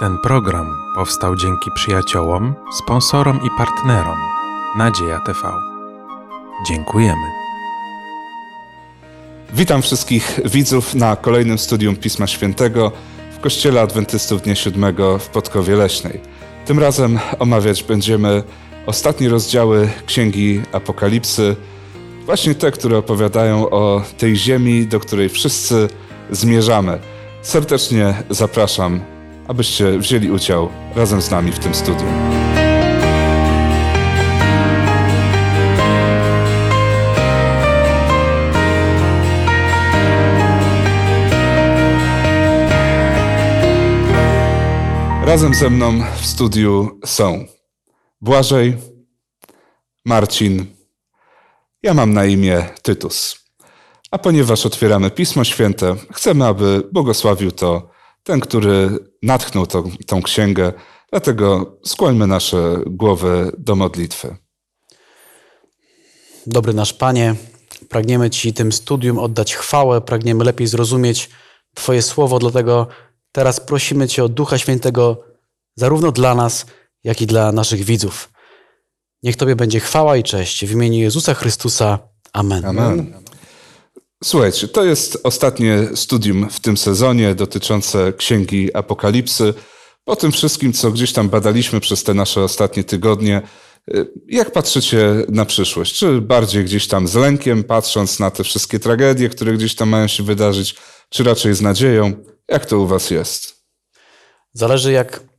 Ten program powstał dzięki przyjaciołom, sponsorom i partnerom Nadzieja TV. Dziękujemy. Witam wszystkich widzów na kolejnym studium Pisma Świętego w Kościele Adwentystów Dnia Siódmego w Podkowie Leśnej. Tym razem omawiać będziemy ostatnie rozdziały Księgi Apokalipsy, właśnie te, które opowiadają o tej ziemi, do której wszyscy zmierzamy. Serdecznie zapraszam, abyście wzięli udział razem z nami w tym studium. Razem ze mną w studiu są Błażej, Marcin, ja mam na imię Tytus. A ponieważ otwieramy Pismo Święte, chcemy, aby błogosławił to ten, który natchnął tą, tą księgę. Dlatego skłońmy nasze głowy do modlitwy. Dobry nasz Panie, pragniemy Ci tym studium oddać chwałę, pragniemy lepiej zrozumieć Twoje słowo, dlatego teraz prosimy Cię o Ducha Świętego zarówno dla nas, jak i dla naszych widzów. Niech Tobie będzie chwała i cześć w imieniu Jezusa Chrystusa. Amen. Amen. Słuchajcie, to jest ostatnie studium w tym sezonie dotyczące Księgi Apokalipsy. Po tym wszystkim, co gdzieś tam badaliśmy przez te nasze ostatnie tygodnie, y, jak patrzycie na przyszłość? Czy bardziej gdzieś tam z lękiem, patrząc na te wszystkie tragedie, które gdzieś tam mają się wydarzyć, czy raczej z nadzieją? Jak to u Was jest? Zależy, jak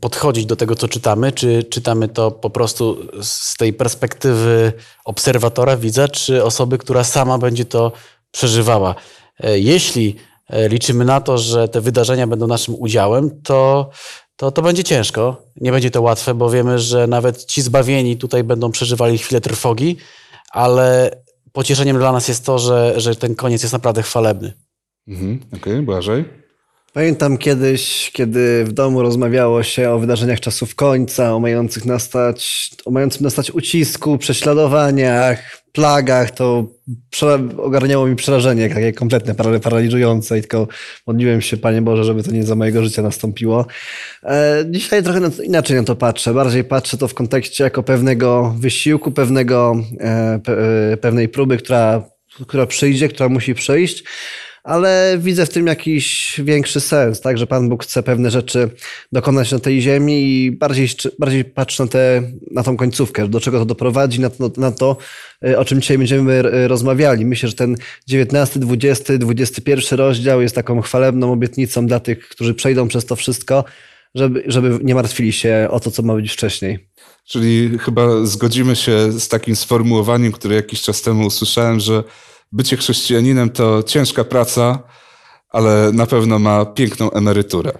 podchodzić do tego, co czytamy. Czy czytamy to po prostu z tej perspektywy obserwatora, widza, czy osoby, która sama będzie to przeżywała. E, jeśli e, liczymy na to, że te wydarzenia będą naszym udziałem, to, to, to będzie ciężko. Nie będzie to łatwe, bo wiemy, że nawet ci zbawieni tutaj będą przeżywali chwilę trwogi, ale pocieszeniem dla nas jest to, że, że ten koniec jest naprawdę chwalebny. Mhm, Okej, okay, Błażej? Pamiętam kiedyś, kiedy w domu rozmawiało się o wydarzeniach czasów końca, o mających nastać, o mającym nastać ucisku, prześladowaniach, plagach, to ogarniało mi przerażenie takie kompletne, paraliżujące i tylko modliłem się, Panie Boże, żeby to nie za mojego życia nastąpiło. E, dzisiaj trochę inaczej na to patrzę. Bardziej patrzę to w kontekście jako pewnego wysiłku, pewnego, e, e, pewnej próby, która, która przyjdzie, która musi przyjść ale widzę w tym jakiś większy sens, tak, że Pan Bóg chce pewne rzeczy dokonać na tej ziemi i bardziej, bardziej patrzę na, te, na tą końcówkę, do czego to doprowadzi, na to, na to, y, o czym dzisiaj będziemy rozmawiali. Myślę, że ten 19, 20, 21 rozdział jest taką chwalebną obietnicą dla tych, którzy przejdą przez to wszystko, żeby, żeby nie martwili się o to, co ma być wcześniej. Czyli chyba zgodzimy się z takim sformułowaniem, które jakiś czas temu usłyszałem, że bycie chrześcijaninem to ciężka praca, ale na pewno ma piękną emeryturę.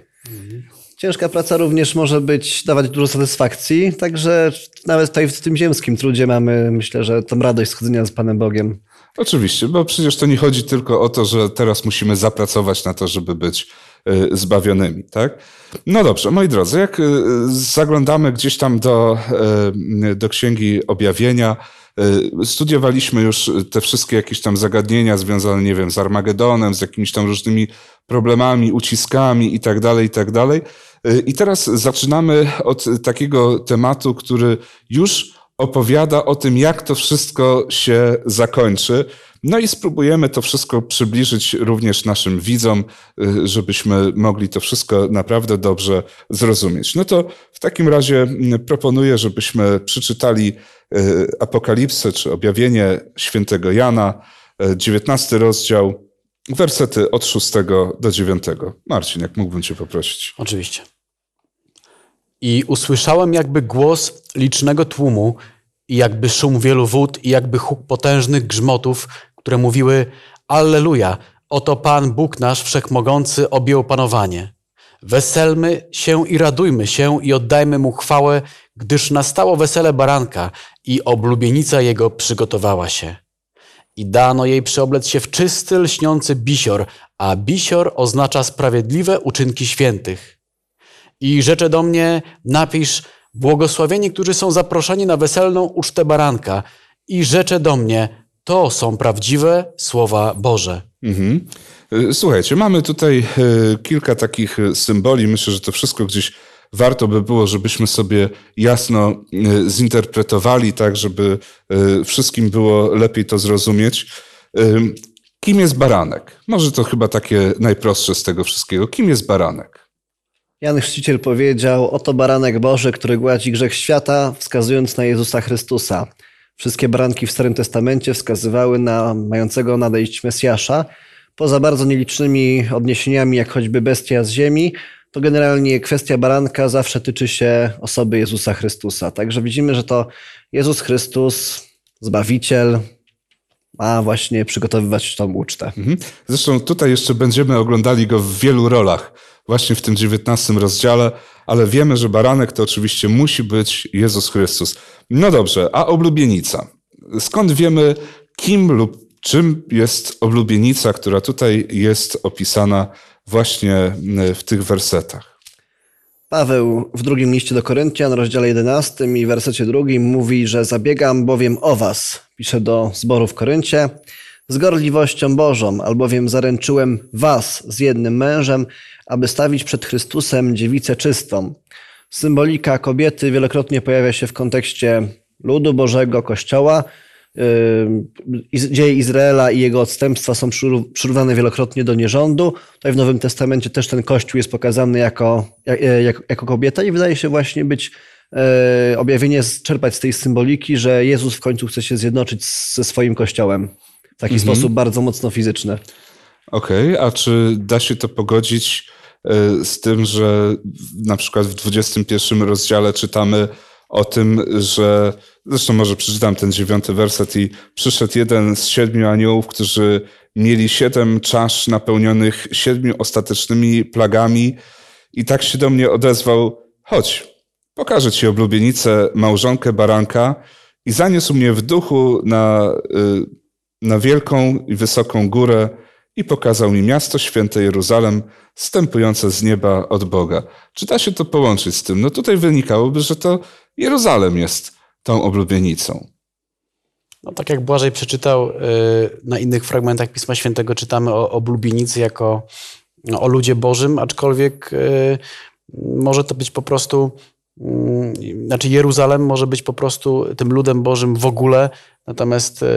Ciężka praca również może być, dawać dużo satysfakcji, także nawet tutaj w tym ziemskim trudzie mamy, myślę, że tą radość schodzenia z Panem Bogiem. Oczywiście, bo przecież to nie chodzi tylko o to, że teraz musimy zapracować na to, żeby być zbawionymi, tak? No dobrze, moi drodzy, jak y, zaglądamy gdzieś tam do, y, do Księgi Objawienia, E, studiowaliśmy już te wszystkie jakieś tam zagadnienia związane, nie wiem, z Armagedonem, z jakimiś tam różnymi problemami, uciskami i tak dalej, i tak dalej. E, I teraz zaczynamy od takiego tematu, który już opowiada o tym, jak to wszystko się zakończy. No i spróbujemy to wszystko przybliżyć również naszym widzom, y, żebyśmy mogli to wszystko naprawdę dobrze zrozumieć. No to w takim razie mm, proponuję, żebyśmy przeczytali y, Apokalipsę czy objawienie świętego Jana, 19 y, rozdział, wersety od 6 do 9. Marcin, jak mógłbym Cię poprosić? Oczywiście. I usłyszałem jakby głos licznego tłumu, i jakby szum wielu wód, i jakby huk potężnych grzmotów, które mówiły: Alleluja, oto Pan Bóg nasz wszechmogący objął panowanie. Weselmy się i radujmy się i oddajmy mu chwałę, gdyż nastało wesele baranka i oblubienica jego przygotowała się. I dano jej przeoblec się w czysty, lśniący bisior, a bisior oznacza sprawiedliwe uczynki świętych. I rzecze do mnie, napisz, błogosławieni, którzy są zaproszeni na weselną ucztę baranka. I rzecze do mnie, To są prawdziwe słowa Boże. Mhm. Y, Słuchajcie, mamy tutaj y, kilka takich y, symboli. Myślę, że to wszystko gdzieś warto by było, żebyśmy sobie jasno zinterpretowali, tak, żeby wszystkim było lepiej to zrozumieć. Kim jest baranek? Może to chyba takie najprostsze z tego wszystkiego. Kim jest baranek? Jan Chrzciciel powiedział, oto baranek Boży, który gładzi grzech świata, wskazując na Jezusa Chrystusa. Wszystkie baranki w Starym Testamencie wskazywały na mającego nadejść Mesjasza. Poza bardzo nielicznymi odniesieniami, jak choćby bestia z ziemi, to generalnie kwestia baranka zawsze tyczy się osoby Jezusa Chrystusa. Także widzimy, że to Jezus Chrystus, Zbawiciel, ma właśnie przygotowywać tą ucztę. Mhm. Zresztą tutaj jeszcze będziemy oglądali go w wielu rolach, właśnie w tym dziewiętnastym rozdziale, ale wiemy, że baranek to oczywiście musi być Jezus Chrystus. No dobrze, a oblubienica? Skąd wiemy, kim lub czym jest oblubienica, która tutaj jest opisana właśnie w tych wersetach? Paweł w drugim liście do Koryntian, rozdziale 11 i wersecie drugim mówi, że zabiegam bowiem o was, pisze do zboru w Koryncie, z gorliwością Bożą, albowiem zaręczyłem was z jednym mężem, aby stawić przed Chrystusem dziewicę czystą. Symbolika kobiety wielokrotnie pojawia się w kontekście ludu Bożego, Kościoła. Yy, Dzieje Izraela i jego odstępstwa są przyró- przyrównane wielokrotnie do nierządu. Tutaj w Nowym Testamencie też ten Kościół jest pokazany jako, jak- jako, jako kobieta i wydaje się właśnie być e, objawienie, czerpać z tej symboliki, że Jezus w końcu chce się zjednoczyć ze swoim Kościołem w taki sposób bardzo mocno fizyczny. Okej, a czy da się to pogodzić e, z tym, że na przykład w 21 rozdziale czytamy o tym, że zresztą może przeczytam ten dziewiąty werset i przyszedł jeden z siedmiu aniołów, którzy mieli siedem czasz napełnionych siedmiu ostatecznymi plagami i tak się do mnie odezwał, chodź, pokażę ci oblubienicę, małżonkę baranka i zaniósł mnie w duchu na, y, na wielką i wysoką górę i pokazał mi miasto święte Jeruzalem, stępujące z nieba od Boga. Czy da się to połączyć z tym? No tutaj wynikałoby, że to Jeruzalem jest tą oblubienicą. No, tak jak Błażej przeczytał, y, na innych fragmentach Pisma Świętego czytamy o oblubienicy jako no, o ludzie Bożym, aczkolwiek y, może to być po prostu, znaczy Jeruzalem może być po prostu tym ludem Bożym w ogóle, natomiast y,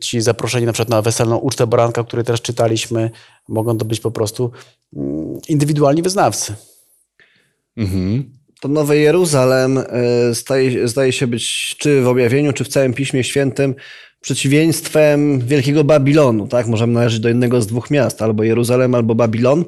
ci zaproszeni na przykład na weselną ucztę baranka, o której też czytaliśmy, mogą to być po prostu mm, indywidualni wyznawcy. Mhm. To Nowy Jeruzalem e, staje, zdaje się być czy w objawieniu, czy w całym Piśmie Świętym przeciwieństwem Wielkiego Babilonu. Tak? Możemy należeć do jednego z dwóch miast, albo Jeruzalem, albo Babilon.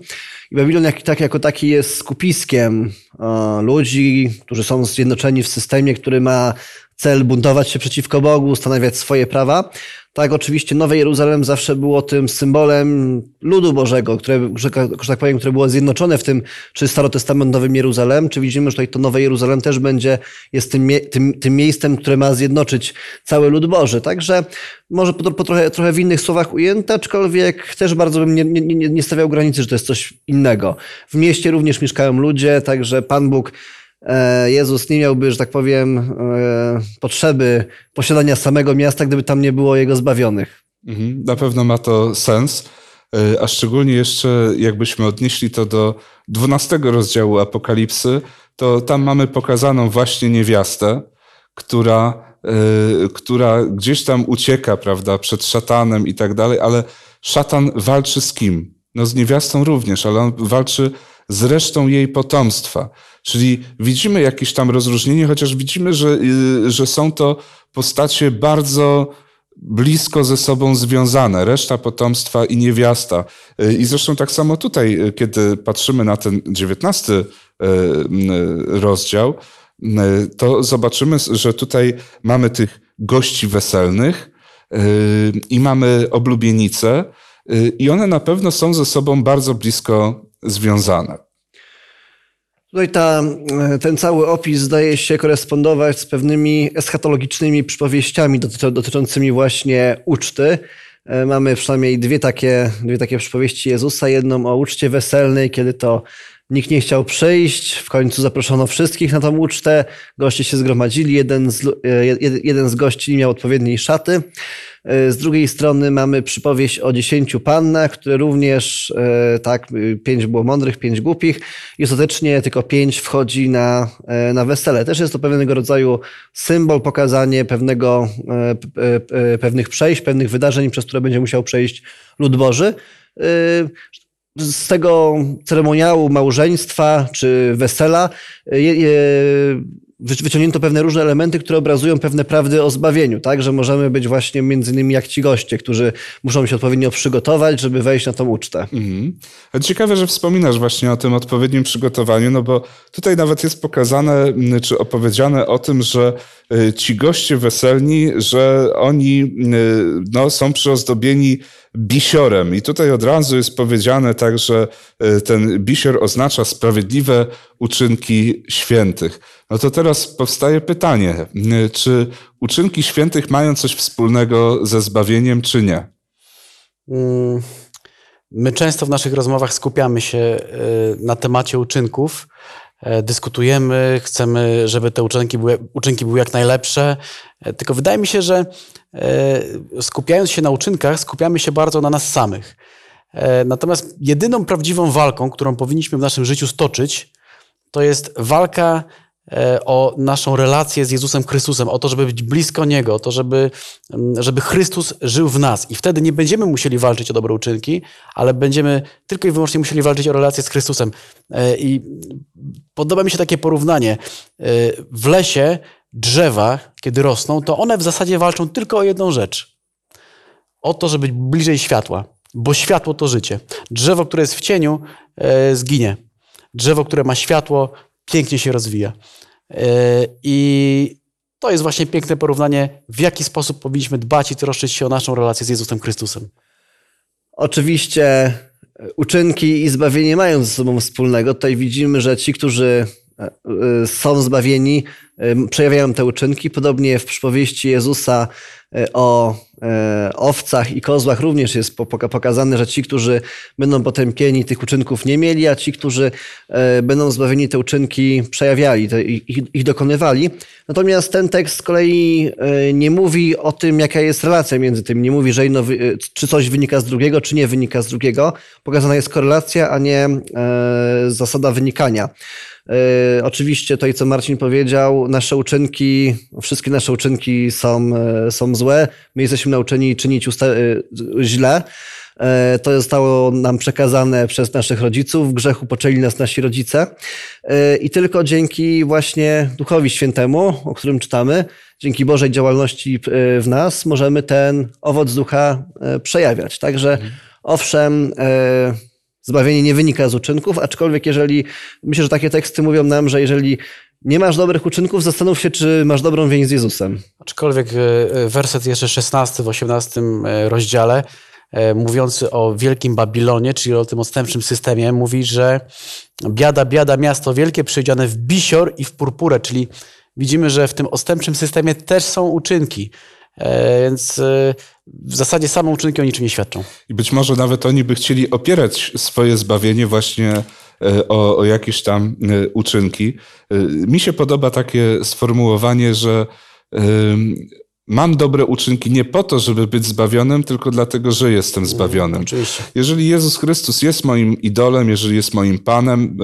I Babilon jak, tak, jako taki jest skupiskiem e, ludzi, którzy są zjednoczeni w systemie, który ma cel buntować się przeciwko Bogu, ustanawiać swoje prawa. Tak, oczywiście Nowe Jeruzalem zawsze było tym symbolem ludu Bożego, które, że, tak powiem, które było zjednoczone w tym, czy starotestamentowym Jeruzalem, czy widzimy, że tutaj to Nowe Jeruzalem też będzie, jest tym, tym, tym miejscem, które ma zjednoczyć cały lud Boży. Także może po, po trochę, trochę w innych słowach ujęte, aczkolwiek też bardzo bym nie, nie, nie, stawiał granicy, że to jest coś innego. W mieście również mieszkają ludzie, także Pan Bóg Jezus nie miałby, że tak powiem, e, potrzeby posiadania samego miasta, gdyby tam nie było jego zbawionych. Mhm. Na pewno ma to sens, y, a szczególnie jeszcze jakbyśmy odnieśli to do 12 rozdziału Apokalipsy, to tam mamy pokazaną właśnie niewiastę, która, która gdzieś tam ucieka, prawda, przed szatanem i tak dalej, ale szatan walczy z kim? No z niewiastą również, ale on walczy z resztą jej potomstwa. Czyli widzimy jakieś tam rozróżnienie, chociaż widzimy, że, y, że są to postacie bardzo blisko ze sobą związane, reszta potomstwa i niewiasta. Y, I zresztą tak samo tutaj, y, kiedy patrzymy na ten dziewiętnasty rozdział, to zobaczymy, że tutaj mamy tych gości weselnych i mamy oblubienice i one na pewno są ze sobą bardzo blisko związane. Tutaj ta, e, ten cały opis zdaje się korespondować z pewnymi eschatologicznymi przypowieściami dotyczącymi właśnie uczty. E, Mamy przynajmniej dwie takie, dwie takie przypowieści Jezusa. Jedną o uczcie weselnej, kiedy to Nikt nie chciał przyjść, w końcu zaproszono wszystkich na tą ucztę, goście się zgromadzili, jeden z, e, jed- jeden z gości nie miał odpowiedniej szaty. E, Z drugiej strony mamy przypowieść o dziesięciu pannach, które również, e, tak, y, pięć było mądrych, pięć głupich i ostatecznie tylko pięć wchodzi na, na wesele. Też jest to pewnego rodzaju symbol, pokazanie pewnego, pewnych przejść, pewnych wydarzeń, przez które będzie musiał przejść lud Boży. E, z tego ceremoniału małżeństwa czy wesela je, je, wy- wyciągnięto pewne różne elementy, które obrazują pewne prawdy o zbawieniu, tak? Że możemy być właśnie między innymi jak ci goście, którzy muszą się odpowiednio przygotować, żeby wejść na tą ucztę. Mhm. Ciekawe, że wspominasz właśnie o tym odpowiednim przygotowaniu, no bo tutaj nawet jest pokazane, m, czy opowiedziane o tym, że y, ci goście weselni, że oni y, no, są przyozdobieni bisiorem. I tutaj od razu jest powiedziane tak, że y, ten bisior oznacza sprawiedliwe uczynki świętych. No to teraz powstaje pytanie, y, czy uczynki świętych mają coś wspólnego ze zbawieniem, czy nie? Mm, My często w naszych rozmowach skupiamy się e, na temacie uczynków, e, dyskutujemy, chcemy, żeby te uczynki były, uczynki były jak najlepsze. E, Tylko wydaje mi się, że e, skupiając się na uczynkach, skupiamy się bardzo na nas samych. E, Natomiast jedyną prawdziwą walką, którą powinniśmy w naszym życiu stoczyć, to jest walka e, o naszą relację z Jezusem Chrystusem, o to, żeby być blisko Niego, o to, żeby, mm, żeby Chrystus żył w nas. I wtedy nie będziemy musieli walczyć o dobre uczynki, ale będziemy tylko i wyłącznie musieli walczyć o relację z Chrystusem. E, I podoba mi się takie porównanie. E, W lesie drzewa, kiedy rosną, to one w zasadzie walczą tylko o jedną rzecz. O to, żeby być bliżej światła, bo światło to życie. Drzewo, które jest w cieniu, e, zginie. Drzewo, które ma światło, pięknie się rozwija. E, I to jest właśnie piękne porównanie, w jaki sposób powinniśmy dbać i troszczyć się o naszą relację z Jezusem Chrystusem. Oczywiście e, uczynki i zbawienie mają ze sobą wspólnego. Tutaj widzimy, że ci, którzy e, są zbawieni, przejawiają te uczynki. Podobnie w przypowieści Jezusa o e, owcach i kozłach również jest po- poka- pokazane, że ci, którzy będą potępieni, tych uczynków nie mieli, a ci, którzy e, będą zbawieni, te uczynki przejawiali, ich, ich dokonywali. Natomiast ten tekst z kolei e, nie mówi o tym, jaka jest relacja między tym. Nie mówi, że jedno, e, czy coś wynika z drugiego, czy nie wynika z drugiego. Pokazana jest korelacja, a nie e, zasada wynikania. E, Oczywiście to, co Marcin powiedział, nasze uczynki, wszystkie nasze uczynki są, e, są. My jesteśmy nauczeni czynić e, źle. E, To zostało nam przekazane przez naszych rodziców. W grzechu poczęli nas nasi rodzice. E, I tylko dzięki właśnie Duchowi Świętemu, o którym czytamy, dzięki Bożej działalności e, w nas, możemy ten owoc ducha przejawiać. Także owszem, e, zbawienie nie wynika z uczynków, aczkolwiek jeżeli, myślę, że takie teksty mówią nam, że jeżeli nie masz dobrych uczynków, zastanów się, czy masz dobrą więź z Jezusem. Aczkolwiek e, e, werset jeszcze 16 w 18 e, rozdziale, mówiący o wielkim Babilonie, czyli o tym odstępczym systemie, mówi, że biada, biada, miasto wielkie, przejdziane w bisior i w purpurę, czyli widzimy, że w tym odstępczym systemie też są uczynki. Więc w zasadzie same uczynki o niczym nie świadczą. I być może nawet oni by chcieli opierać swoje zbawienie właśnie e, o, o jakieś tam e, uczynki. E, Mi się podoba takie sformułowanie, że mam dobre uczynki nie po to, żeby być zbawionym, tylko dlatego, że jestem zbawionym. Oczywiście. Jeżeli Jezus Chrystus jest moim idolem, jeżeli jest moim Panem,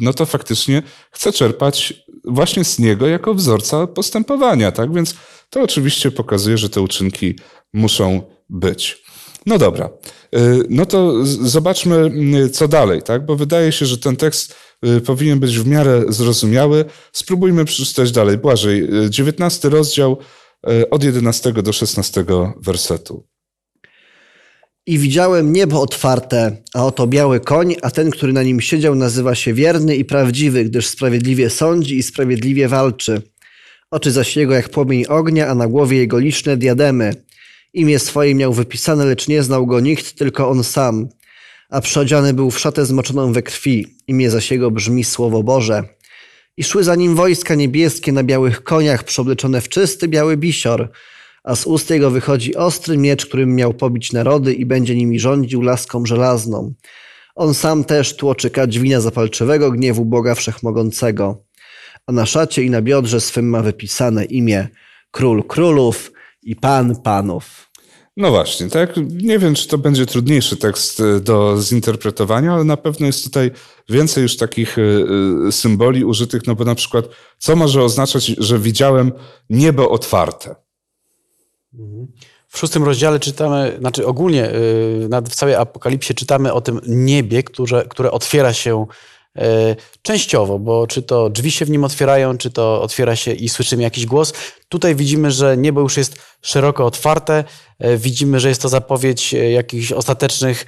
no to faktycznie chcę czerpać właśnie z Niego jako wzorca postępowania, tak? Więc to oczywiście pokazuje, że te uczynki muszą być. No dobra, Y, no to zobaczmy, y, co dalej, tak? Bo wydaje się, że ten tekst y, powinien być w miarę zrozumiały. Spróbujmy przeczytać dalej. Błażej, y, 19 rozdział od 11 do 16 wersetu. I widziałem niebo otwarte, a oto biały koń, a ten, który na nim siedział, nazywa się wierny i prawdziwy, gdyż sprawiedliwie sądzi i sprawiedliwie walczy. Oczy zaś jego jak płomień ognia, a na głowie jego liczne diademy. Imię swoje miał wypisane, lecz nie znał go nikt, tylko on sam. A przyodziany był w szatę zmoczoną we krwi. Imię zaś jego brzmi Słowo Boże. I szły za nim wojska niebieskie na białych koniach, przeobleczone w czysty biały bisior, a z ust jego wychodzi ostry miecz, którym miał pobić narody i będzie nimi rządził laską żelazną. On sam też tłoczy kadźwina zapalczywego gniewu Boga Wszechmogącego. A na szacie i na biodrze swym ma wypisane imię Król Królów i Pan Panów. No właśnie, tak. Nie wiem, czy to będzie trudniejszy tekst e, do zinterpretowania, ale na pewno jest tutaj więcej już takich e, e, symboli użytych, no bo na przykład, co może oznaczać, że widziałem niebo otwarte? W szóstym rozdziale czytamy, znaczy ogólnie w całej Apokalipsie czytamy o tym niebie, które, które otwiera się częściowo, bo czy to drzwi się w nim otwierają, czy to otwiera się i słyszymy jakiś głos. Tutaj widzimy, że niebo już jest szeroko otwarte, y, widzimy, że jest to zapowiedź y, jakichś ostatecznych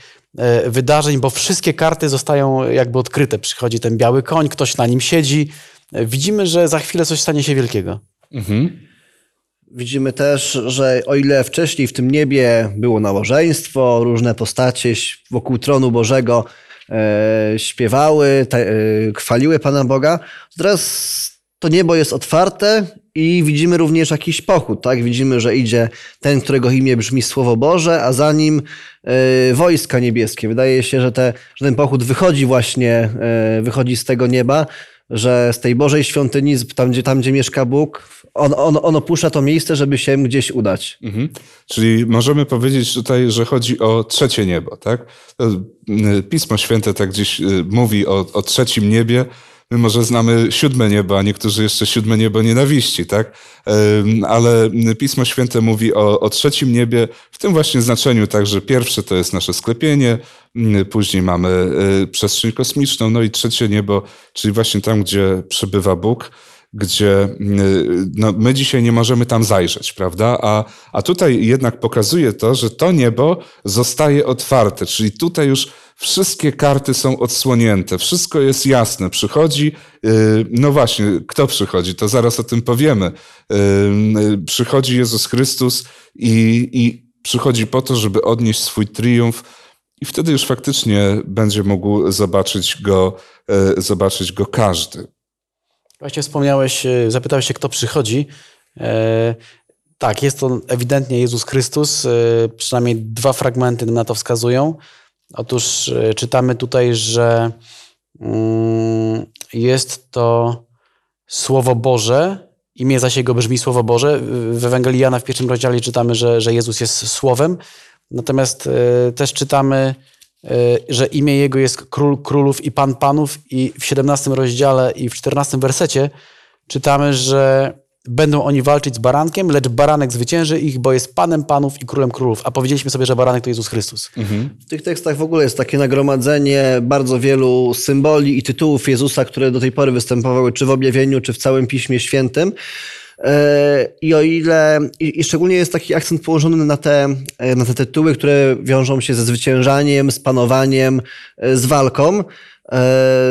wydarzeń, bo wszystkie karty zostają jakby odkryte. Przychodzi ten biały koń, ktoś na nim siedzi. Widzimy, że za chwilę coś stanie się wielkiego. Mhm. Widzimy też, że o ile wcześniej w tym niebie było nałożeństwo, różne postacie wokół tronu Bożego e, śpiewały, te, e, chwaliły Pana Boga, teraz to niebo jest otwarte i widzimy również jakiś pochód. Tak? Widzimy, że idzie ten, którego imię brzmi Słowo Boże, a za nim e, wojska niebieskie. Wydaje się, że, te, że ten pochód wychodzi właśnie, e, wychodzi z tego nieba, że z tej Bożej świątyni, tam gdzie, tam, gdzie mieszka Bóg, on, on, on opuszcza to miejsce, żeby się gdzieś udać. Mhm. Czyli możemy powiedzieć tutaj, że chodzi o trzecie niebo, tak? Y, Pismo Święte tak gdzieś y, mówi o, o trzecim niebie. My może znamy siódme niebo, a niektórzy jeszcze siódme niebo nienawiści, tak? Ale Pismo Święte mówi o, o trzecim niebie w tym właśnie znaczeniu, tak, że pierwsze to jest nasze sklepienie, y, później mamy y, przestrzeń kosmiczną, no i trzecie niebo, czyli właśnie tam, gdzie przebywa Bóg gdzie y, no, my dzisiaj nie możemy tam zajrzeć, prawda? A, a tutaj jednak pokazuje to, że to niebo zostaje otwarte, czyli tutaj już wszystkie karty są odsłonięte, wszystko jest jasne. Przychodzi, y, no właśnie, kto przychodzi? To zaraz o tym powiemy. Y, y, Przychodzi Jezus Chrystus i, i przychodzi po to, żeby odnieść swój triumf. I wtedy już faktycznie będzie mógł zobaczyć go, zobaczyć go każdy. Właśnie wspomniałeś, zapytałeś się, kto przychodzi. E, tak, jest to ewidentnie Jezus Chrystus. E, przynajmniej dwa fragmenty na to wskazują. Otóż e, czytamy tutaj, że mm, jest to Słowo Boże. Imię zaś jego brzmi Słowo Boże. W Ewangelii Jana w pierwszym rozdziale czytamy, że, że Jezus jest Słowem. Natomiast e, też czytamy, e, że imię Jego jest Król Królów i Pan Panów i w 17 rozdziale i w 14 wersecie czytamy, że będą oni walczyć z barankiem, lecz baranek zwycięży ich, bo jest Panem Panów i Królem Królów. A powiedzieliśmy sobie, że baranek to Jezus Chrystus. W tych tekstach w ogóle jest takie nagromadzenie bardzo wielu symboli i tytułów Jezusa, które do tej pory występowały czy w objawieniu, czy w całym Piśmie Świętym. E, I o ile, i, szczególnie jest taki akcent położony na te, e, na te tytuły, które wiążą się ze zwyciężaniem, z panowaniem, e, z walką,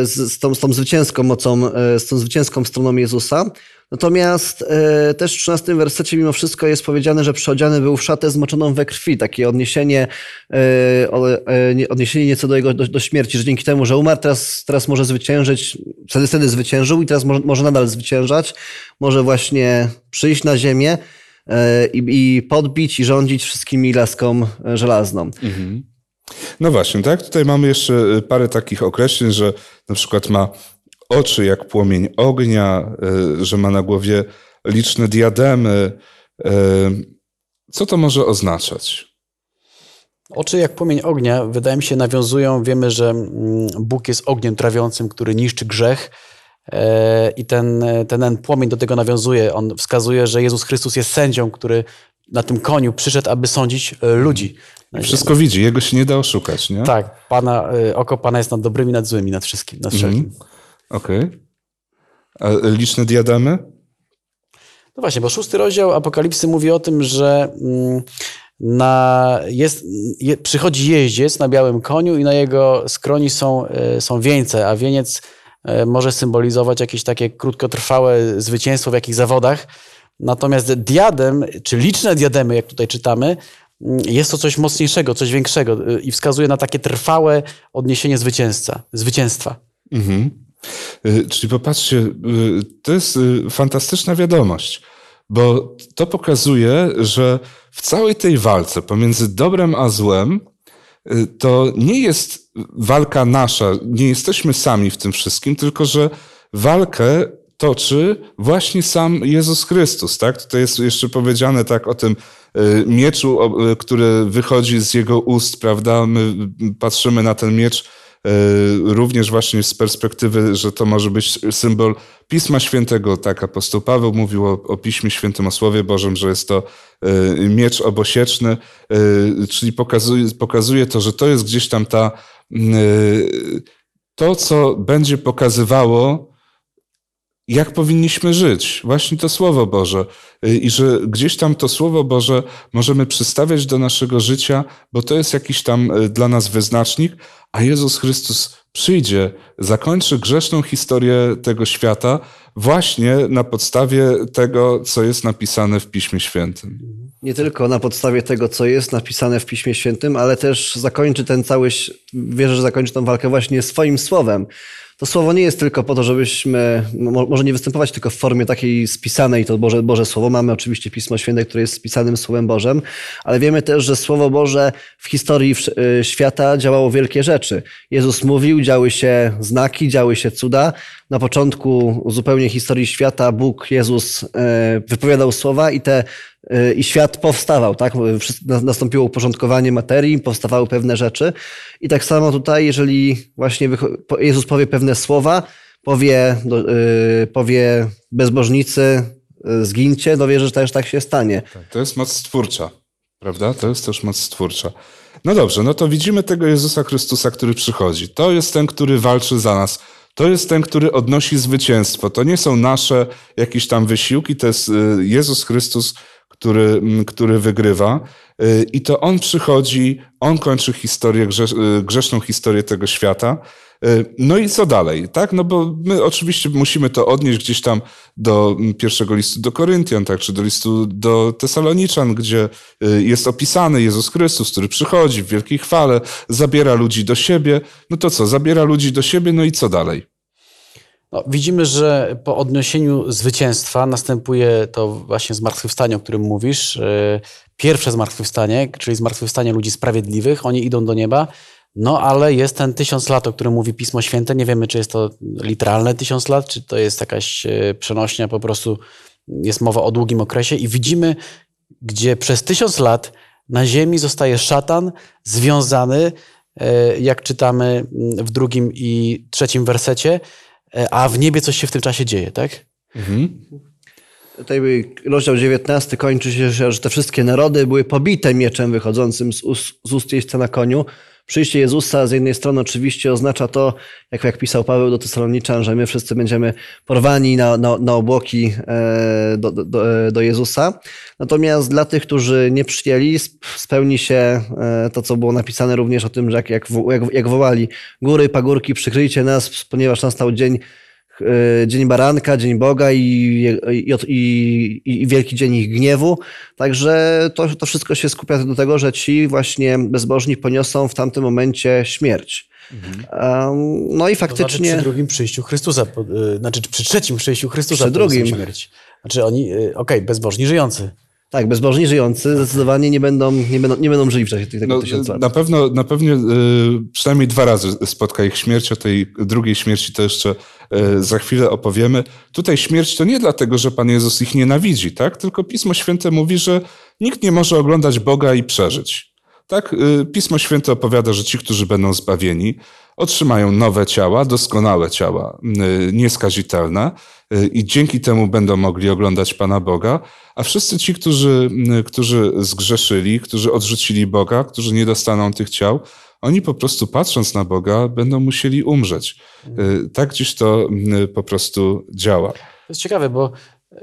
z, z, tą, z tą zwycięską mocą, z tą zwycięską stroną Jezusa. Natomiast e, też w 13 wersecie mimo wszystko jest powiedziane, że przyodziany był w szatę zmoczoną we krwi. Takie odniesienie, e, o, e, nie- odniesienie nieco do jego do, do śmierci, że dzięki temu, że umarł, teraz, teraz może zwyciężyć, wtedy, wtedy zwyciężył i teraz może, może nadal zwyciężać. Może właśnie przyjść na ziemię i, podbić i rządzić wszystkimi laską żelazną. No właśnie, tak? Tutaj mamy jeszcze y, parę takich określeń, że na przykład ma oczy jak płomień ognia, y, że ma na głowie liczne diademy. Y, Co to może oznaczać? Oczy jak płomień ognia, wydaje mi się, nawiązują. Wiemy, że mm, Bóg jest ogniem trawiącym, który niszczy grzech. E, I ten, ten, ten płomień do tego nawiązuje. On wskazuje, że Jezus Chrystus jest sędzią, który na tym koniu przyszedł, aby sądzić e, ludzi. Wszystko widzi, jego się nie da oszukać, nie? Tak, pana, e, oko Pana jest nad dobrymi, nad złymi, nad wszystkim, nad wszelkim. Okej. A liczne diademy? No właśnie, bo szósty rozdział Apokalipsy mówi o tym, że mm, na, jest, je, przychodzi jeździec na białym koniu i na jego skroni są, e, są wieńce, a wieniec e, może symbolizować jakieś takie krótkotrwałe zwycięstwo w jakichś zawodach. Natomiast diadem, czy liczne diademy, jak tutaj czytamy, mm, jest to coś mocniejszego, coś większego e, i wskazuje na takie trwałe odniesienie zwycięzca, zwycięstwa. Mhm. Y, Czyli popatrzcie, y, to jest y, fantastyczna wiadomość, bo to pokazuje, że w całej tej walce pomiędzy dobrem a złem to nie jest walka nasza, nie jesteśmy sami w tym wszystkim, tylko że walkę toczy właśnie sam Jezus Chrystus, tak? Tutaj jest jeszcze powiedziane tak o tym mieczu, który wychodzi z jego ust, prawda? My patrzymy na ten miecz również właśnie z perspektywy, że to może być symbol Pisma Świętego, tak apostoł Paweł mówił o, o Piśmie Świętym, o Słowie Bożym, że jest to e, miecz obosieczny, e, czyli pokazuje, pokazuje to, że to jest gdzieś tam ta, to, co będzie pokazywało, jak powinniśmy żyć. Właśnie to Słowo Boże. I że gdzieś tam to Słowo Boże możemy przystawiać do naszego życia, bo to jest jakiś tam dla nas wyznacznik, a Jezus Chrystus przyjdzie, zakończy grzeszną historię tego świata właśnie na podstawie tego, co jest napisane w Piśmie Świętym. Nie tylko na podstawie tego, co jest napisane w Piśmie Świętym, ale też zakończy ten cały, wierzę, że zakończy tę walkę właśnie swoim słowem to słowo nie jest tylko po to, żebyśmy, może nie występować tylko w formie takiej spisanej, to Boże, Boże Słowo. Mamy oczywiście Pismo Święte, które jest spisanym Słowem Bożym, ale wiemy też, że Słowo Boże w historii y, świata działało wielkie rzeczy. Jezus mówił, działy się znaki, działy się cuda. Na początku zupełnie historii świata Bóg, Jezus y, wypowiadał słowa i te y, i świat powstawał, tak? Nastąpiło uporządkowanie materii, powstawały pewne rzeczy. I tak samo tutaj, jeżeli właśnie Jezus powie pewne słowa, powie, yy, powie bezbożnicy, zgincie, to wierzę, że też tak się stanie. Tak, to jest moc stwórcza, prawda? To jest też moc stwórcza. No dobrze, no to widzimy tego Jezusa Chrystusa, który przychodzi. To jest ten, który walczy za nas. To jest ten, który odnosi zwycięstwo. To nie są nasze jakieś tam wysiłki, to jest y, Jezus Chrystus, który, który wygrywa. Y, I to on przychodzi, on kończy historię, y, grzeszną historię tego świata. Y, no i co dalej, tak? No bo my oczywiście musimy to odnieść gdzieś tam do pierwszego listu do Koryntian, tak? Czy do listu do Tesaloniczan, gdzie jest opisany Jezus Chrystus, który przychodzi w wielkiej chwale, zabiera ludzi do siebie. No to co? Zabiera ludzi do siebie, no i co dalej? No, widzimy, że po odniesieniu zwycięstwa następuje to właśnie zmartwychwstanie, o którym mówisz. E, pierwsze zmartwychwstanie, czyli zmartwychwstanie ludzi sprawiedliwych. Oni idą do nieba. No ale jest ten tysiąc lat, o którym mówi Pismo Święte. Nie wiemy, czy jest to literalne tysiąc lat, czy to jest jakaś e, przenośnia, po prostu jest mowa o długim okresie. I widzimy, gdzie przez tysiąc lat na ziemi zostaje szatan związany, e, jak czytamy w drugim i trzecim wersecie, E, a w niebie coś się w tym czasie dzieje, tak? Mhm. Tutaj rozdział 19 kończy się, że te wszystkie narody były pobite mieczem wychodzącym z ust, z ust jeźdźca na koniu. Przyjście Jezusa z jednej strony oczywiście oznacza to, jak, jak pisał Paweł do Tesaloniczan, że my wszyscy będziemy porwani na, na, na obłoki e, do, do, do Jezusa. Natomiast dla tych, którzy nie przyjęli, spełni się e, to, co było napisane również o tym, że jak, jak, jak, jak wołali góry, pagórki, przykryjcie nas, ponieważ nastał dzień E, dzień Baranka, Dzień Boga i, i, i, i, Wielki Dzień ich gniewu. Także to, to wszystko się skupia do tego, że ci właśnie bezbożni poniosą w tamtym momencie śmierć. Mhm. no i faktycznie... To znaczy przy drugim przyjściu Chrystusa, e, znaczy przy trzecim przyjściu Chrystusa przy drugim. śmierć. Znaczy oni, e, okej, okay, bezbożni żyjący. Tak, bezbożni żyjący zdecydowanie nie będą, nie będą, nie będą żyli w czasie tego no, tysiąca lat. Na pewno, na pewno y, przynajmniej dwa razy spotka ich śmierć. O tej drugiej śmierci to jeszcze y, za chwilę opowiemy. Tutaj śmierć to nie dlatego, że Pan Jezus ich nienawidzi, tak? Tylko Pismo Święte mówi, że nikt nie może oglądać Boga i przeżyć. Tak, y, Pismo Święte opowiada, że ci, którzy będą zbawieni, otrzymają nowe ciała, doskonałe ciała, y, nieskazitelne y, i dzięki temu będą mogli oglądać Pana Boga, a wszyscy ci, którzy, którzy zgrzeszyli, którzy odrzucili Boga, którzy nie dostaną tych ciał, oni po prostu patrząc na Boga będą musieli umrzeć. Tak gdzieś to po prostu działa. To jest ciekawe, bo yy,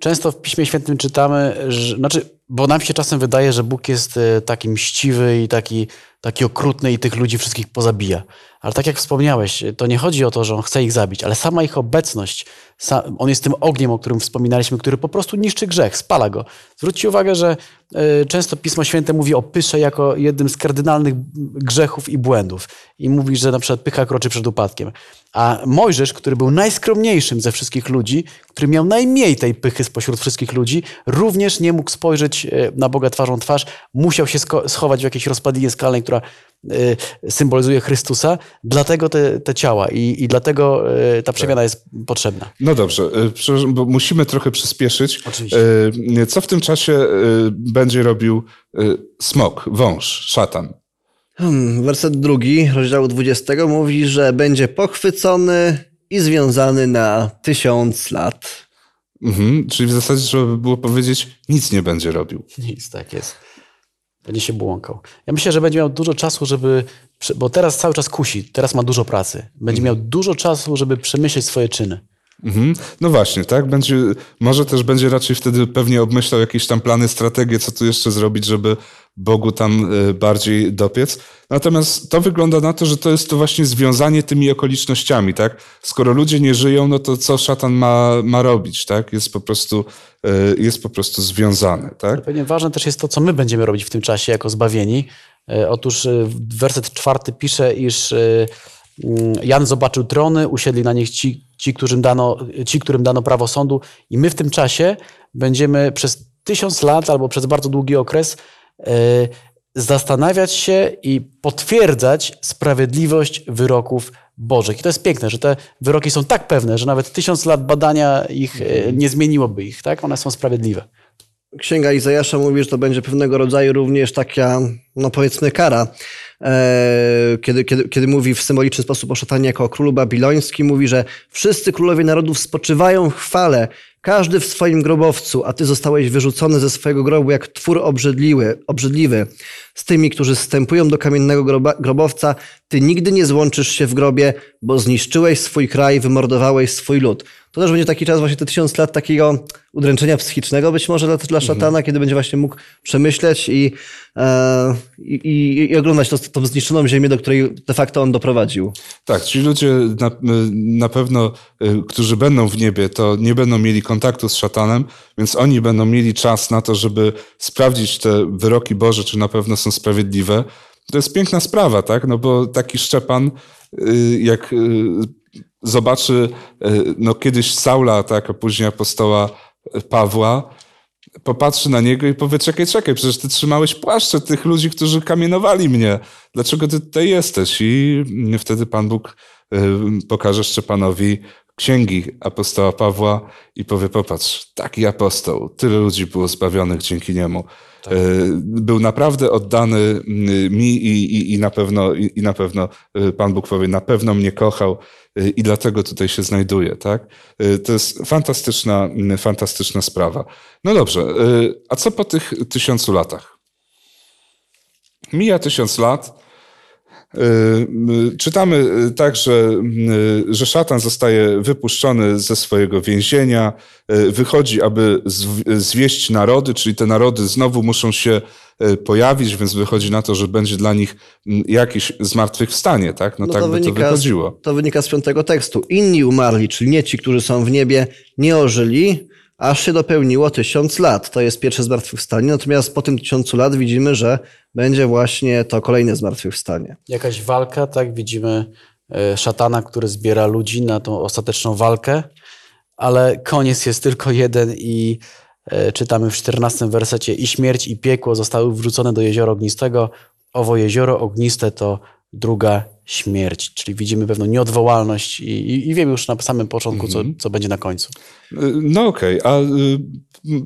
często w Piśmie Świętym czytamy, że, znaczy bo nam się czasem wydaje, że Bóg jest taki mściwy i taki, taki okrutny i tych ludzi wszystkich pozabija. Ale tak jak wspomniałeś, to nie chodzi o to, że on chce ich zabić, ale sama ich obecność, on jest tym ogniem, o którym wspominaliśmy, który po prostu niszczy grzech, spala go. Zwróćcie uwagę, że y, często Pismo Święte mówi o pysze jako jednym z kardynalnych grzechów i błędów. I mówi, że na przykład pycha kroczy przed upadkiem. A Mojżesz, który był najskromniejszym ze wszystkich ludzi, który miał najmniej tej pychy spośród wszystkich ludzi, również nie mógł spojrzeć na Boga twarzą twarz, musiał się schować w jakiejś rozpadinie skalnej, która symbolizuje Chrystusa, dlatego te, te ciała i, i dlatego y, ta przemiana jest potrzebna. No dobrze, y, bo musimy trochę przyspieszyć. Oczywiście. Co w tym czasie będzie robił smok, wąż, szatan? Hmm, werset drugi rozdziału 20 mówi, że będzie pochwycony i związany na tysiąc lat. Mhm, czyli w zasadzie trzeba by było powiedzieć, nic nie będzie robił. Nic, tak jest. Będzie się błąkał. Ja myślę, że będzie miał dużo czasu, żeby. Bo teraz cały czas kusi, teraz ma dużo pracy. Będzie miał dużo czasu, żeby przemyśleć swoje czyny. Mhm. No właśnie, tak? Będzie, może też będzie raczej wtedy pewnie obmyślał jakieś tam plany, strategie, co tu jeszcze zrobić, żeby Bogu tam y, bardziej dopiec. Natomiast to wygląda na to, że to jest to właśnie związanie tymi okolicznościami, tak? Skoro ludzie nie żyją, no to co szatan ma, ma robić, tak? Jest po prostu, y, jest po prostu związany, tak? Pewnie ważne też jest to, co my będziemy robić w tym czasie jako zbawieni. Y, otóż werset czwarty pisze, iż mm, Jan zobaczył trony, usiedli na nich ci, ci, którym dano, ci, którym dano prawo sądu i my w tym czasie będziemy przez tysiąc lat albo przez bardzo długi okres zastanawiać się i potwierdzać sprawiedliwość wyroków Bożych. I to jest piękne, że te wyroki są tak pewne, że nawet tysiąc lat badania ich e, nie zmieniłoby ich, tak? One są sprawiedliwe. Księga Izajasza mówi, że to będzie pewnego rodzaju również taka, no powiedzmy, kara. E, kiedy, kiedy, kiedy mówi w symboliczny sposób o szatanie jako o królu babilońskim, mówi, że wszyscy królowie narodów spoczywają w chwale, każdy w swoim grobowcu, a ty zostałeś wyrzucony ze swojego grobu jak twór obrzydliwy, obrzydliwy. Z tymi, którzy wstępują do kamiennego groba, grobowca, ty nigdy nie złączysz się w grobie, bo zniszczyłeś swój kraj, wymordowałeś swój lud. To też będzie taki czas, właśnie te tysiąc lat takiego udręczenia psychicznego być może dla, dla szatana, mhm. kiedy będzie właśnie mógł przemyśleć i, e, i, i, oglądać to, tą zniszczoną ziemię, do której de facto on doprowadził. Tak, ci ludzie na, na pewno, y, którzy będą w niebie, to nie będą mieli kontaktu z szatanem, więc oni będą mieli czas na to, żeby sprawdzić te wyroki Boże, czy na pewno są sprawiedliwe. To jest piękna sprawa, tak? No bo taki Szczepan, y, jak y, zobaczy no kiedyś Saula, tak, a później apostoła Pawła, popatrzy na niego i powie, czekaj, czekaj, przecież ty trzymałeś płaszcze tych ludzi, którzy kamienowali mnie. Dlaczego ty tutaj jesteś? I wtedy Pan Bóg pokaże Szczepanowi księgi apostoła Pawła i powie, popatrz, taki apostoł, tyle ludzi było zbawionych dzięki niemu. Tak. E, był naprawdę oddany mi i, i, i, na pewno, i, i na pewno e, Pan Bóg powie, na pewno mnie kochał e, i dlatego tutaj się znajduje. Tak? To jest fantastyczna, fantastyczna sprawa. No dobrze, a co po tych tysiącu latach? Mija tysiąc lat, czytamy y, także, że szatan zostaje wypuszczony ze swojego więzienia, wychodzi, aby zwieść narody, czyli te narody znowu muszą się pojawić, więc wychodzi na to, że będzie dla nich jakieś zmartwychwstanie, tak? No, no tak to by wynika, to wychodziło. To wynika z piątego tekstu. Inni umarli, czyli nie ci, którzy są w niebie, nie ożyli, aż się dopełniło tysiąc lat. To jest pierwsze zmartwychwstanie, natomiast po tym tysiącu lat widzimy, że będzie właśnie to kolejne zmartwychwstanie. Jakaś walka, tak? Widzimy e, szatana, który zbiera ludzi na tą ostateczną walkę, ale koniec jest tylko jeden i e, czytamy w 14 wersecie i śmierć i piekło zostały wrzucone do jeziora ognistego. Owo jezioro ogniste to druga śmierć, czyli widzimy pewną nieodwołalność i, i, i wiemy już na samym początku, co, mhm. co będzie na końcu. No okej, okay. a y,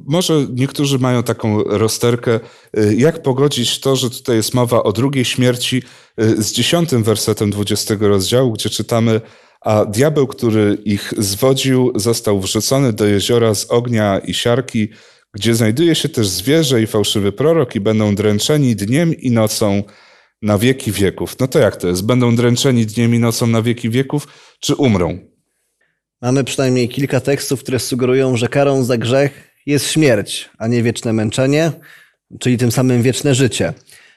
może niektórzy mają taką rozterkę, y, jak pogodzić to, że tutaj jest mowa o drugiej śmierci y, z dziesiątym wersetem dwudziestego rozdziału, gdzie czytamy a diabeł, który ich zwodził, został wrzucony do jeziora z ognia i siarki, gdzie znajduje się też zwierzę i fałszywy prorok i będą dręczeni dniem i nocą, na wieki wieków. No to jak to jest? Będą dręczeni dniem i nocą na wieki wieków, czy umrą? Mamy przynajmniej kilka tekstów, które sugerują, że karą za grzech jest śmierć, a nie wieczne męczenie, czyli tym samym wieczne życie.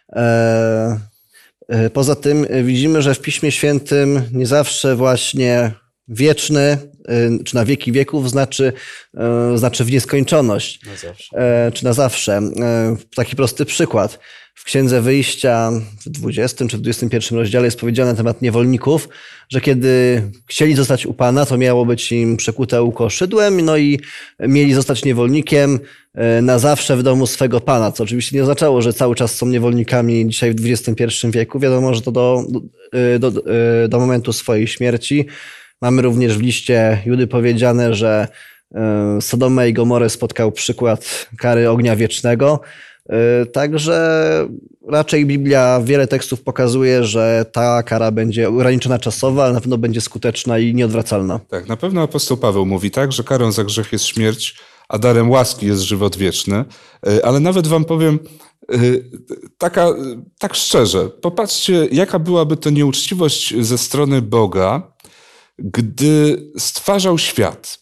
Eee, E, Poza tym e, widzimy, że w Piśmie Świętym nie zawsze właśnie wieczny, e, czy na wieki wieków znaczy, e, znaczy w nieskończoność. Na zawsze. E, czy na zawsze. E, Taki prosty przykład. W Księdze Wyjścia w 20 czy w 21 rozdziale jest powiedziane na temat niewolników, że kiedy chcieli zostać u Pana, to miało być im przekute uko szydłem, no i mieli zostać niewolnikiem e, na zawsze w domu swego Pana, co oczywiście nie oznaczało, że cały czas są niewolnikami dzisiaj w XXI wieku. Wiadomo, że to do, do, do, do momentu swojej śmierci. Mamy również w liście Judy powiedziane, że e, Sodomę i Gomorę spotkał przykład kary ognia wiecznego. E, Także raczej Biblia wiele tekstów pokazuje, że ta kara będzie ograniczona czasowo, ale na pewno będzie skuteczna i nieodwracalna. Tak, na pewno apostoł Paweł mówi tak, że karą za grzech jest śmierć, a darem łaski jest żywot wieczny. Y, Ale nawet wam powiem y, taka, tak szczerze, popatrzcie, jaka byłaby to nieuczciwość ze strony Boga, gdy stwarzał świat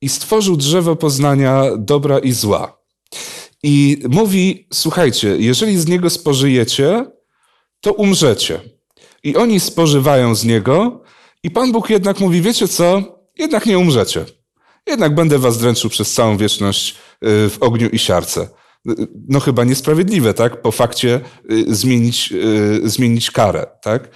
i stworzył drzewo poznania dobra i zła. I mówi, słuchajcie, jeżeli z niego spożyjecie, to umrzecie. I oni spożywają z niego, i Pan Bóg jednak mówi, wiecie co, jednak nie umrzecie. Jednak będę was dręczył przez całą wieczność y, w ogniu i siarce. No chyba niesprawiedliwe, tak? Po fakcie y, zmienić, y, zmienić karę, tak?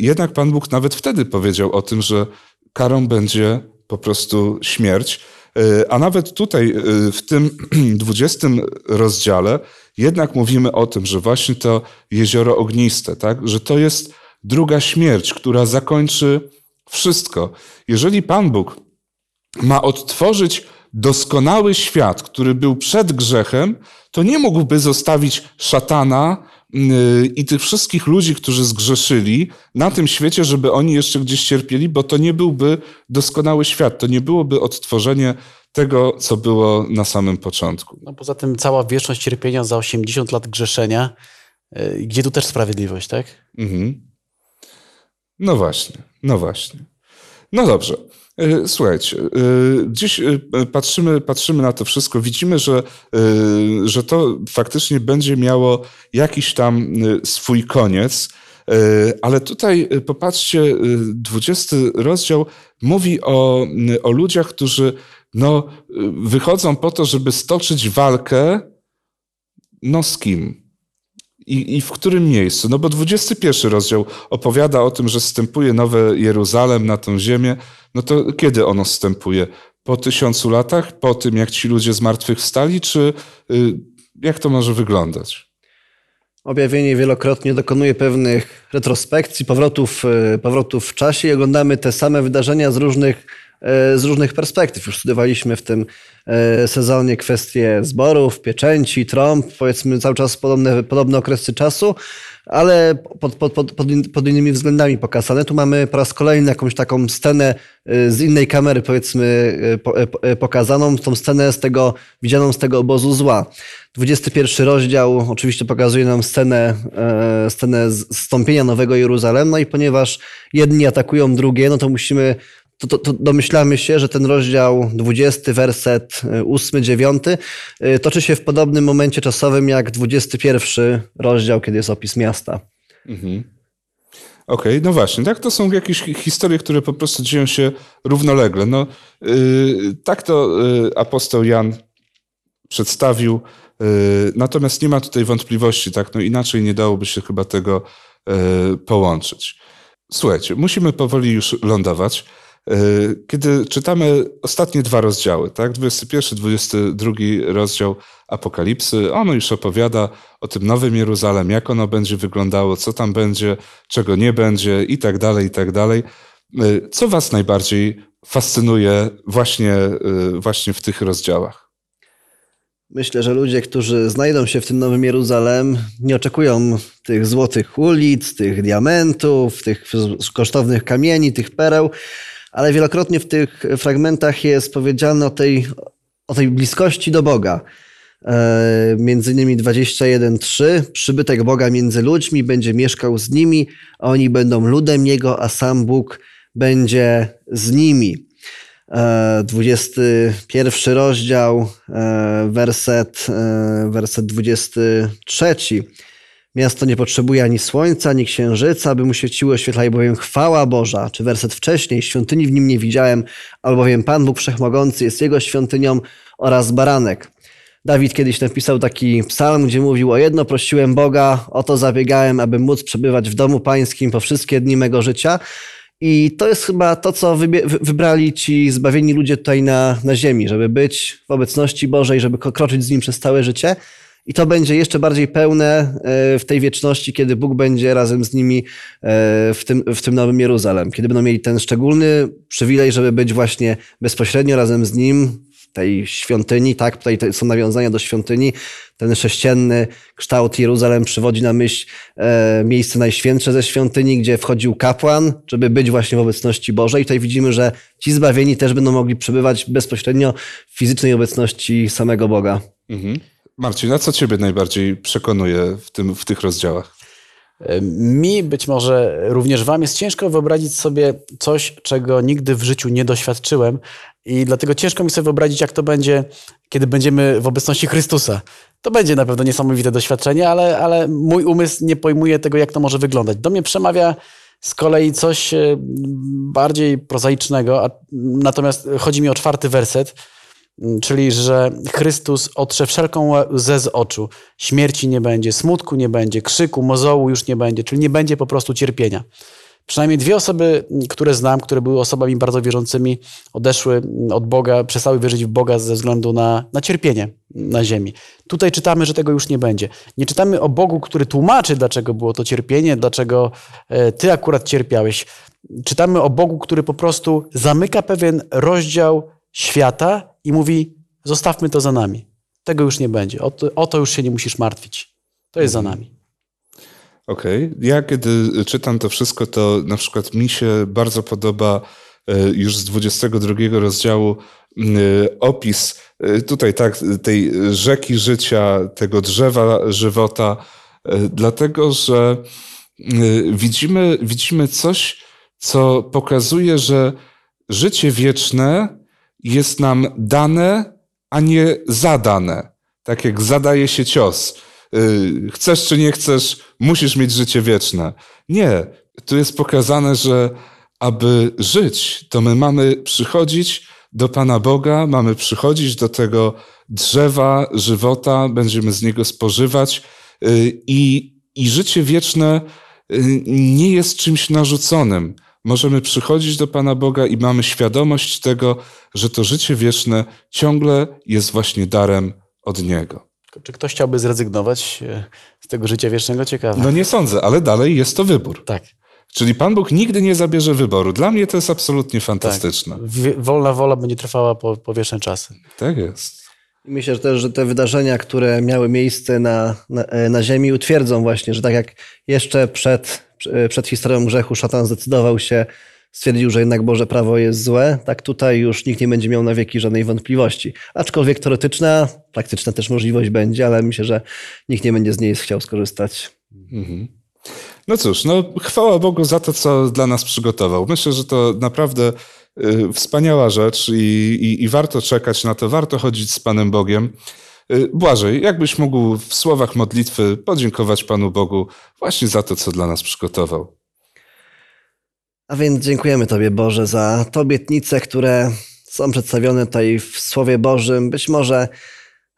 Jednak Pan Bóg nawet wtedy powiedział o tym, że karą będzie po prostu śmierć. Y, A nawet tutaj y, w tym 20 rozdziale jednak mówimy o tym, że właśnie to jezioro ogniste, tak? Że to jest druga śmierć, która zakończy wszystko. Jeżeli Pan Bóg ma odtworzyć doskonały świat, który był przed grzechem, to nie mógłby zostawić szatana i tych wszystkich ludzi, którzy zgrzeszyli na tym świecie, żeby oni jeszcze gdzieś cierpieli, bo to nie byłby doskonały świat. To nie byłoby odtworzenie tego, co było na samym początku. No poza tym cała wieczność cierpienia za 80 lat grzeszenia, y, gdzie tu też sprawiedliwość, tak? Mhm. No właśnie, no właśnie. No dobrze. E, Słuchajcie, e, dziś e, patrzymy, patrzymy na to wszystko, widzimy, że, że to faktycznie będzie miało jakiś tam swój koniec, ale tutaj popatrzcie, e, 20 rozdział mówi o, o ludziach, którzy no, wychodzą po to, żeby stoczyć walkę, no z kim? I, I w którym miejscu? No bo 21 rozdział opowiada o tym, że wstępuje nowe Jeruzalem na tą ziemię. No to kiedy ono wstępuje? Po tysiącu latach? Po tym, jak ci ludzie zmartwychwstali? Czy y, jak to może wyglądać? Objawienie wielokrotnie dokonuje pewnych retrospekcji, powrotów, e, powrotów w czasie i oglądamy te same wydarzenia z różnych, z różnych perspektyw. Już studiowaliśmy w tym e, sezonie kwestie zborów, pieczęci, trąb, powiedzmy cały czas podobne, podobne okresy czasu, ale pod, pod, pod, pod, in- pod innymi względami pokazane. Tu mamy po raz kolejny jakąś taką scenę e, z innej kamery, powiedzmy, e, po, e, po- e, pokazaną, tą scenę z tego, widzianą z tego obozu zła. 21 rozdział oczywiście pokazuje nam scenę, e, scenę zstąpienia Nowego Jeruzalem, no i ponieważ jedni atakują drugie, no to musimy, to, to, to domyślamy się, że ten rozdział 20, werset 8, 9 e, toczy się w podobnym momencie czasowym jak 21 rozdział, kiedy jest opis miasta. Okej, no właśnie, tak to są jakieś hi- historie, które po prostu dzieją się równolegle. No, y, tak to y, apostoł Jan przedstawił, y, natomiast nie ma tutaj wątpliwości, tak, no inaczej nie dałoby się chyba tego y, połączyć. Słuchajcie, musimy powoli już lądować. Y, Kiedy czytamy ostatnie dwa rozdziały, tak, 21, 22 rozdział Apokalipsy, ono już opowiada o tym nowym Jeruzalem, jak ono będzie wyglądało, co tam będzie, czego nie będzie i tak dalej, i tak dalej. Y, Co was najbardziej fascynuje właśnie, y, właśnie w tych rozdziałach? Myślę, że ludzie, którzy znajdą się w tym Nowym Jeruzalem, nie oczekują tych złotych ulic, tych diamentów, tych kosztownych kamieni, tych pereł, ale wielokrotnie w tych fragmentach jest powiedziane o tej, o tej bliskości do Boga. E, Między innymi 21.3 Przybytek Boga między ludźmi będzie mieszkał z nimi, a oni będą ludem Jego, a sam Bóg będzie z nimi. E, 21 rozdział, e, werset, e, werset 23. Miasto nie potrzebuje ani słońca, ani księżyca, by mu świeciło, oświetlaje bowiem chwała Boża. Czy werset wcześniej, świątyni w nim nie widziałem, albowiem Pan Bóg Wszechmogący jest jego świątynią oraz baranek. Dawid kiedyś napisał taki psalm, gdzie mówił: O jedno prosiłem Boga, o to zabiegałem, aby móc przebywać w domu pańskim po wszystkie dni mego życia. I to jest chyba to, co wybrali ci zbawieni ludzie tutaj na, na ziemi, żeby być w obecności Bożej, żeby kroczyć z nim przez całe życie. I to będzie jeszcze bardziej pełne e, w tej wieczności, kiedy Bóg będzie razem z nimi e, w tym, w tym Nowym Jeruzalem. Kiedy będą mieli ten szczególny przywilej, żeby być właśnie bezpośrednio razem z Nim w tej świątyni, tak? Tutaj są nawiązania do świątyni. Ten sześcienny kształt Jeruzalem przywodzi na myśl e, miejsce najświętsze ze świątyni, gdzie wchodził kapłan, żeby być właśnie w obecności Bożej. I tutaj widzimy, że ci zbawieni też będą mogli przebywać bezpośrednio w fizycznej obecności samego Boga. Mhm. Marcin, a co ciebie najbardziej przekonuje w, tym, w tych rozdziałach? Mi, być może również Wam, jest ciężko wyobrazić sobie coś, czego nigdy w życiu nie doświadczyłem, i dlatego ciężko mi sobie wyobrazić, jak to będzie, kiedy będziemy w obecności Chrystusa. To będzie na pewno niesamowite doświadczenie, ale, ale mój umysł nie pojmuje tego, jak to może wyglądać. Do mnie przemawia z kolei coś e, bardziej prozaicznego, a, natomiast chodzi mi o czwarty werset czyli że Chrystus otrze wszelką łzę z oczu. Śmierci nie będzie, smutku nie będzie, krzyku, mozołu już nie będzie, czyli nie będzie po prostu cierpienia. Przynajmniej dwie osoby, które znam, które były osobami bardzo wierzącymi, odeszły od Boga, przestały wierzyć w Boga ze względu na, na cierpienie na ziemi. Tutaj czytamy, że tego już nie będzie. Nie czytamy o Bogu, który tłumaczy, dlaczego było to cierpienie, dlaczego e, ty akurat cierpiałeś. Czytamy o Bogu, który po prostu zamyka pewien rozdział świata i mówi: Zostawmy to za nami. Tego już nie będzie. O to, o to już się nie musisz martwić. To jest za mhm. nami. Okej. Okay. Ja kiedy czytam to wszystko, to na przykład mi się bardzo podoba e, już z 22 rozdziału e, opis e, tutaj tak, tej rzeki życia, tego drzewa żywota, dlatego że widzimy, widzimy coś, co pokazuje, że życie wieczne jest nam dane, a nie zadane. Tak jak zadaje się cios. Y, chcesz czy nie chcesz, musisz mieć życie wieczne. Nie. Tu jest pokazane, że aby żyć, to my mamy przychodzić do Pana Boga, mamy przychodzić do tego drzewa żywota, będziemy z niego spożywać y, i, i życie wieczne y, nie jest czymś narzuconym możemy przychodzić do Pana Boga i mamy świadomość tego, że to życie wieczne ciągle jest właśnie darem od Niego. Czy ktoś chciałby zrezygnować e, z tego życia wiecznego? Ciekawe. No nie sądzę, ale dalej jest to wybór. Tak. Czyli Pan Bóg nigdy nie zabierze wyboru. Dla mnie to jest absolutnie fantastyczne. Tak. Wolna wola będzie trwała po, po wieczne czasy. Tak jest. Myślę że też, że te wydarzenia, które miały miejsce na, na, e, na Ziemi, utwierdzą właśnie, że tak jak jeszcze przed E, przed historią grzechu szatan zdecydował się, stwierdził, że jednak Boże prawo jest złe, tak tutaj już nikt nie będzie miał na wieki żadnej wątpliwości. Aczkolwiek teoretyczna, praktyczna też możliwość będzie, ale myślę, że nikt nie będzie z niej chciał skorzystać. Mhm. No cóż, no chwała Bogu za to, co dla nas przygotował. Myślę, że to naprawdę wspaniała rzecz i, i, i warto czekać na to, warto chodzić z Panem Bogiem. Y, Błażej, jakbyś mógł w słowach modlitwy podziękować Panu Bogu właśnie za to, co dla nas przygotował. A więc dziękujemy Tobie, Boże, za te obietnice, które są przedstawione tutaj w Słowie Bożym. Być może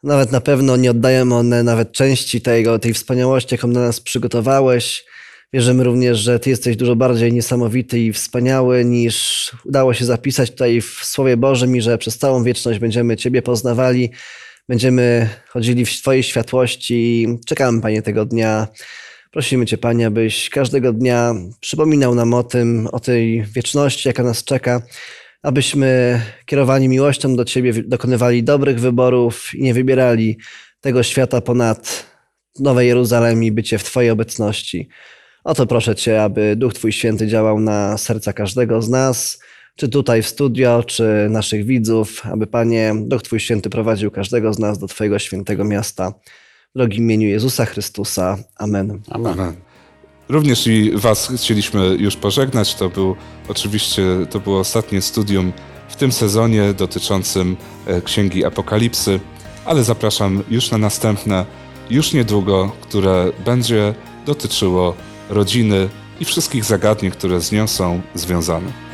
nawet na pewno nie oddają one nawet części tego, tej wspaniałości, jaką dla nas przygotowałeś. Wierzymy również, że Ty jesteś dużo bardziej niesamowity i wspaniały niż udało się zapisać tutaj w Słowie Bożym i że przez całą wieczność będziemy Ciebie poznawali. Będziemy chodzili w Twojej światłości. Czekamy, Panie, tego dnia. Prosimy Cię, Panie, abyś każdego dnia przypominał nam o tym, o tej wieczności, jaka nas czeka, abyśmy kierowani miłością do Ciebie dokonywali dobrych wyborów i nie wybierali tego świata ponad Nowe Jeruzalem i bycie w Twojej obecności. O to proszę Cię, aby Duch Twój Święty działał na serca każdego z nas, czy tutaj w studio, czy naszych widzów, aby Panie, Duch Twój Święty prowadził każdego z nas do Twojego świętego miasta. W drogim imieniu Jezusa Chrystusa. Amen. Amen. Amen. Również i Was chcieliśmy już pożegnać. To był oczywiście to było ostatnie studium w tym sezonie dotyczącym e, Księgi Apokalipsy, ale zapraszam już na następne już niedługo, które będzie dotyczyło rodziny i wszystkich zagadnień, które z nią są związane.